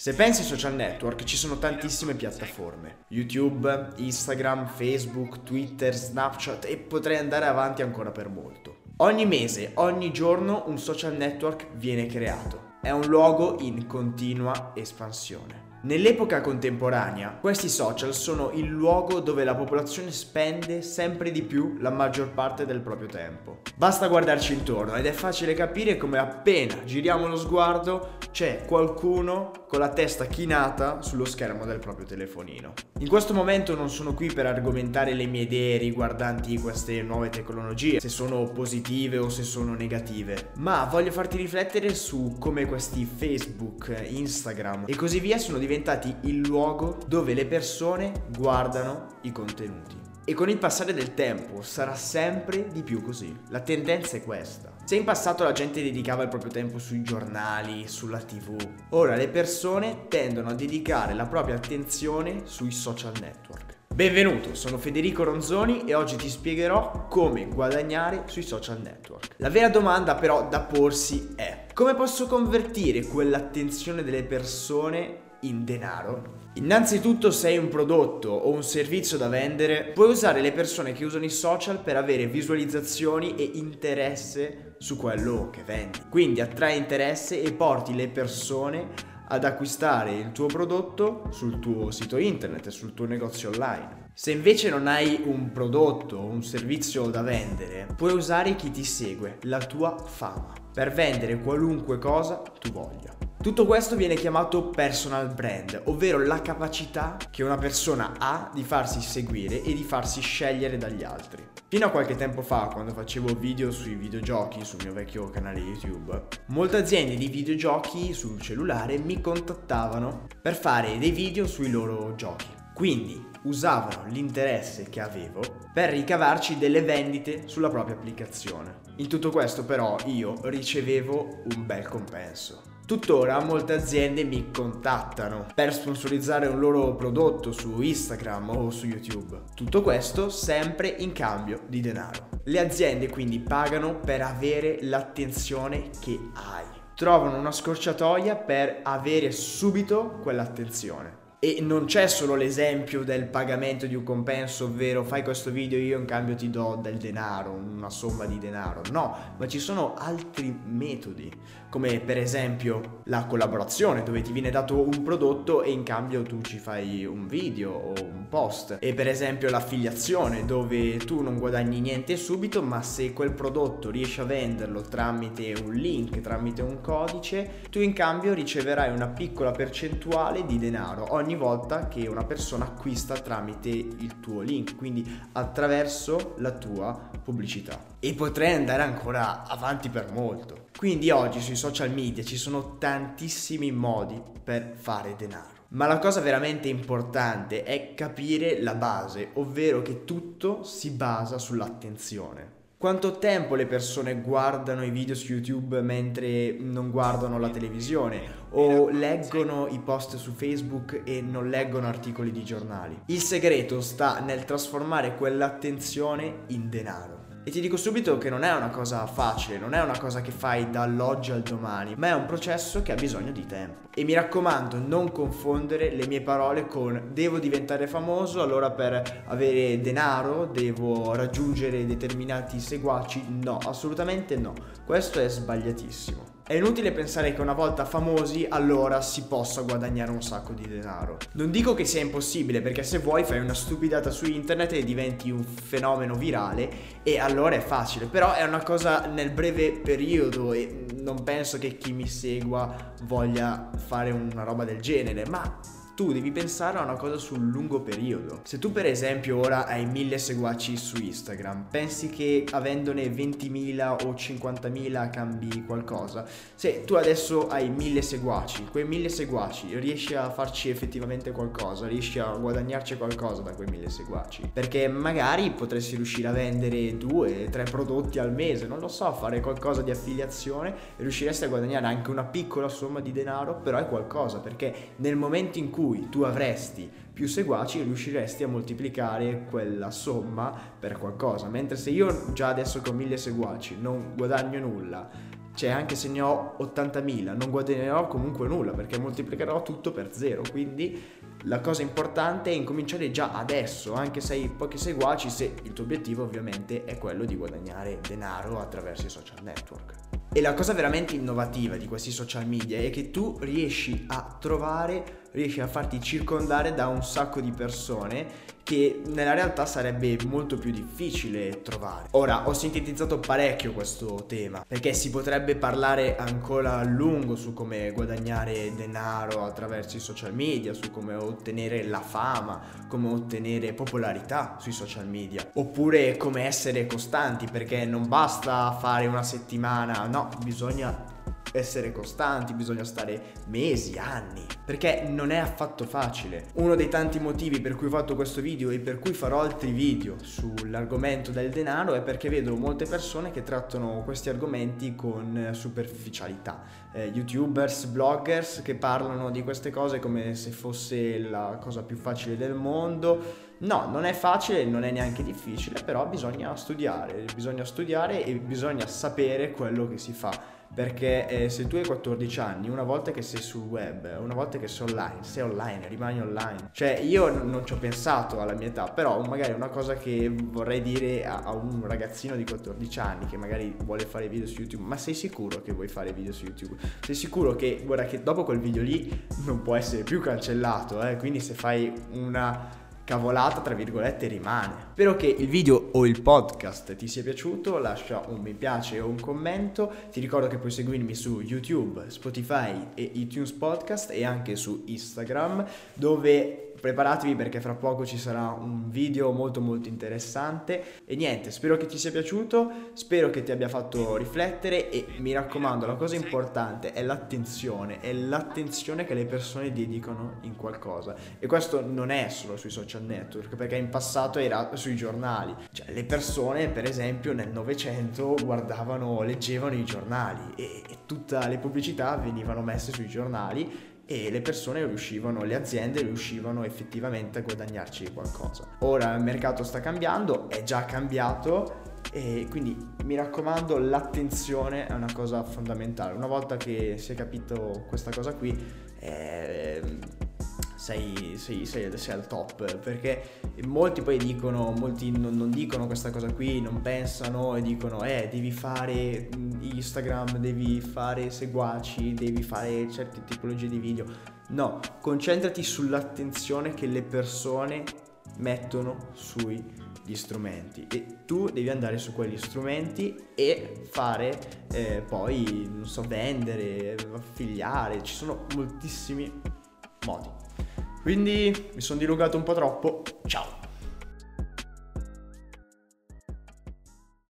Se pensi ai social network ci sono tantissime piattaforme. YouTube, Instagram, Facebook, Twitter, Snapchat e potrei andare avanti ancora per molto. Ogni mese, ogni giorno un social network viene creato. È un luogo in continua espansione. Nell'epoca contemporanea, questi social sono il luogo dove la popolazione spende sempre di più la maggior parte del proprio tempo. Basta guardarci intorno ed è facile capire come appena giriamo lo sguardo c'è qualcuno con la testa chinata sullo schermo del proprio telefonino. In questo momento non sono qui per argomentare le mie idee riguardanti queste nuove tecnologie, se sono positive o se sono negative, ma voglio farti riflettere su come questi Facebook, Instagram e così via sono diventati il luogo dove le persone guardano i contenuti. E con il passare del tempo sarà sempre di più così. La tendenza è questa. Se in passato la gente dedicava il proprio tempo sui giornali, sulla tv, ora le persone tendono a dedicare la propria attenzione sui social network. Benvenuto, sono Federico Ronzoni e oggi ti spiegherò come guadagnare sui social network. La vera domanda però da porsi è come posso convertire quell'attenzione delle persone in denaro? Innanzitutto se hai un prodotto o un servizio da vendere, puoi usare le persone che usano i social per avere visualizzazioni e interesse su quello che vendi. Quindi attrai interesse e porti le persone ad acquistare il tuo prodotto sul tuo sito internet, sul tuo negozio online. Se invece non hai un prodotto o un servizio da vendere, puoi usare chi ti segue, la tua fama, per vendere qualunque cosa tu voglia. Tutto questo viene chiamato personal brand, ovvero la capacità che una persona ha di farsi seguire e di farsi scegliere dagli altri. Fino a qualche tempo fa, quando facevo video sui videogiochi sul mio vecchio canale YouTube, molte aziende di videogiochi sul cellulare mi contattavano per fare dei video sui loro giochi. Quindi usavano l'interesse che avevo per ricavarci delle vendite sulla propria applicazione. In tutto questo però io ricevevo un bel compenso. Tuttora molte aziende mi contattano per sponsorizzare un loro prodotto su Instagram o su YouTube. Tutto questo sempre in cambio di denaro. Le aziende quindi pagano per avere l'attenzione che hai. Trovano una scorciatoia per avere subito quell'attenzione. E non c'è solo l'esempio del pagamento di un compenso, ovvero fai questo video io in cambio ti do del denaro, una somma di denaro. No, ma ci sono altri metodi, come per esempio la collaborazione, dove ti viene dato un prodotto e in cambio tu ci fai un video o un post. E per esempio l'affiliazione, dove tu non guadagni niente subito, ma se quel prodotto riesci a venderlo tramite un link, tramite un codice, tu in cambio riceverai una piccola percentuale di denaro ogni volta che una persona acquista tramite il tuo link, quindi attraverso la tua pubblicità. E potrei andare ancora avanti per molto. Quindi oggi sui social media ci sono tantissimi modi per fare denaro. Ma la cosa veramente importante è capire la base, ovvero che tutto si basa sull'attenzione. Quanto tempo le persone guardano i video su YouTube mentre non guardano la televisione o leggono i post su Facebook e non leggono articoli di giornali? Il segreto sta nel trasformare quell'attenzione in denaro. E ti dico subito che non è una cosa facile, non è una cosa che fai dall'oggi al domani, ma è un processo che ha bisogno di tempo. E mi raccomando, non confondere le mie parole con devo diventare famoso, allora per avere denaro devo raggiungere determinati seguaci. No, assolutamente no. Questo è sbagliatissimo. È inutile pensare che una volta famosi allora si possa guadagnare un sacco di denaro. Non dico che sia impossibile perché se vuoi fai una stupidata su internet e diventi un fenomeno virale e allora è facile, però è una cosa nel breve periodo e non penso che chi mi segua voglia fare una roba del genere, ma tu devi pensare a una cosa sul lungo periodo. Se tu per esempio ora hai 1000 seguaci su Instagram, pensi che avendone 20.000 o 50.000 cambi qualcosa? Se tu adesso hai 1000 seguaci, quei 1000 seguaci riesci a farci effettivamente qualcosa, riesci a guadagnarci qualcosa da quei 1000 seguaci? Perché magari potresti riuscire a vendere 2, 3 prodotti al mese, non lo so, fare qualcosa di affiliazione e riusciresti a guadagnare anche una piccola somma di denaro, però è qualcosa, perché nel momento in cui cui tu avresti più seguaci riusciresti a moltiplicare quella somma per qualcosa. Mentre se io già adesso con mille seguaci non guadagno nulla, Cioè anche se ne ho 80.000 non guadagnerò comunque nulla perché moltiplicherò tutto per zero. Quindi la cosa importante è incominciare già adesso, anche se hai pochi seguaci, se il tuo obiettivo ovviamente è quello di guadagnare denaro attraverso i social network. E la cosa veramente innovativa di questi social media è che tu riesci a trovare, riesci a farti circondare da un sacco di persone che nella realtà sarebbe molto più difficile trovare. Ora, ho sintetizzato parecchio questo tema, perché si potrebbe parlare ancora a lungo su come guadagnare denaro attraverso i social media, su come ottenere la fama, come ottenere popolarità sui social media, oppure come essere costanti, perché non basta fare una settimana, no, bisogna essere costanti, bisogna stare mesi, anni, perché non è affatto facile. Uno dei tanti motivi per cui ho fatto questo video e per cui farò altri video sull'argomento del denaro è perché vedo molte persone che trattano questi argomenti con superficialità. Eh, youtubers, bloggers che parlano di queste cose come se fosse la cosa più facile del mondo. No, non è facile, non è neanche difficile, però bisogna studiare, bisogna studiare e bisogna sapere quello che si fa perché eh, se tu hai 14 anni, una volta che sei sul web, una volta che sei online, sei online, rimani online. Cioè io n- non ci ho pensato alla mia età, però magari una cosa che vorrei dire a-, a un ragazzino di 14 anni che magari vuole fare video su YouTube, ma sei sicuro che vuoi fare video su YouTube? Sei sicuro che, guarda che dopo quel video lì non può essere più cancellato, eh? quindi se fai una cavolata tra virgolette rimane. Spero che il video o il podcast ti sia piaciuto, lascia un mi piace o un commento, ti ricordo che puoi seguirmi su YouTube, Spotify e iTunes Podcast e anche su Instagram dove preparatevi perché fra poco ci sarà un video molto molto interessante. E niente, spero che ti sia piaciuto, spero che ti abbia fatto riflettere e mi raccomando, la cosa importante è l'attenzione, è l'attenzione che le persone dedicano in qualcosa. E questo non è solo sui social network perché in passato era sui giornali, cioè le persone per esempio nel Novecento guardavano, leggevano i giornali e, e tutte le pubblicità venivano messe sui giornali e le persone riuscivano, le aziende riuscivano effettivamente a guadagnarci qualcosa. Ora il mercato sta cambiando, è già cambiato e quindi mi raccomando l'attenzione è una cosa fondamentale. Una volta che si è capito questa cosa qui, eh, sei, sei, sei, sei, al top perché molti poi dicono molti non, non, dicono questa cosa qui non pensano e dicono eh devi fare Instagram devi fare seguaci devi fare certe tipologie di video. No concentrati sull'attenzione che le persone mettono sugli strumenti e tu devi andare su quegli strumenti e fare eh, poi non so vendere affiliare ci sono moltissimi modi quindi mi sono dilungato un po' troppo. Ciao!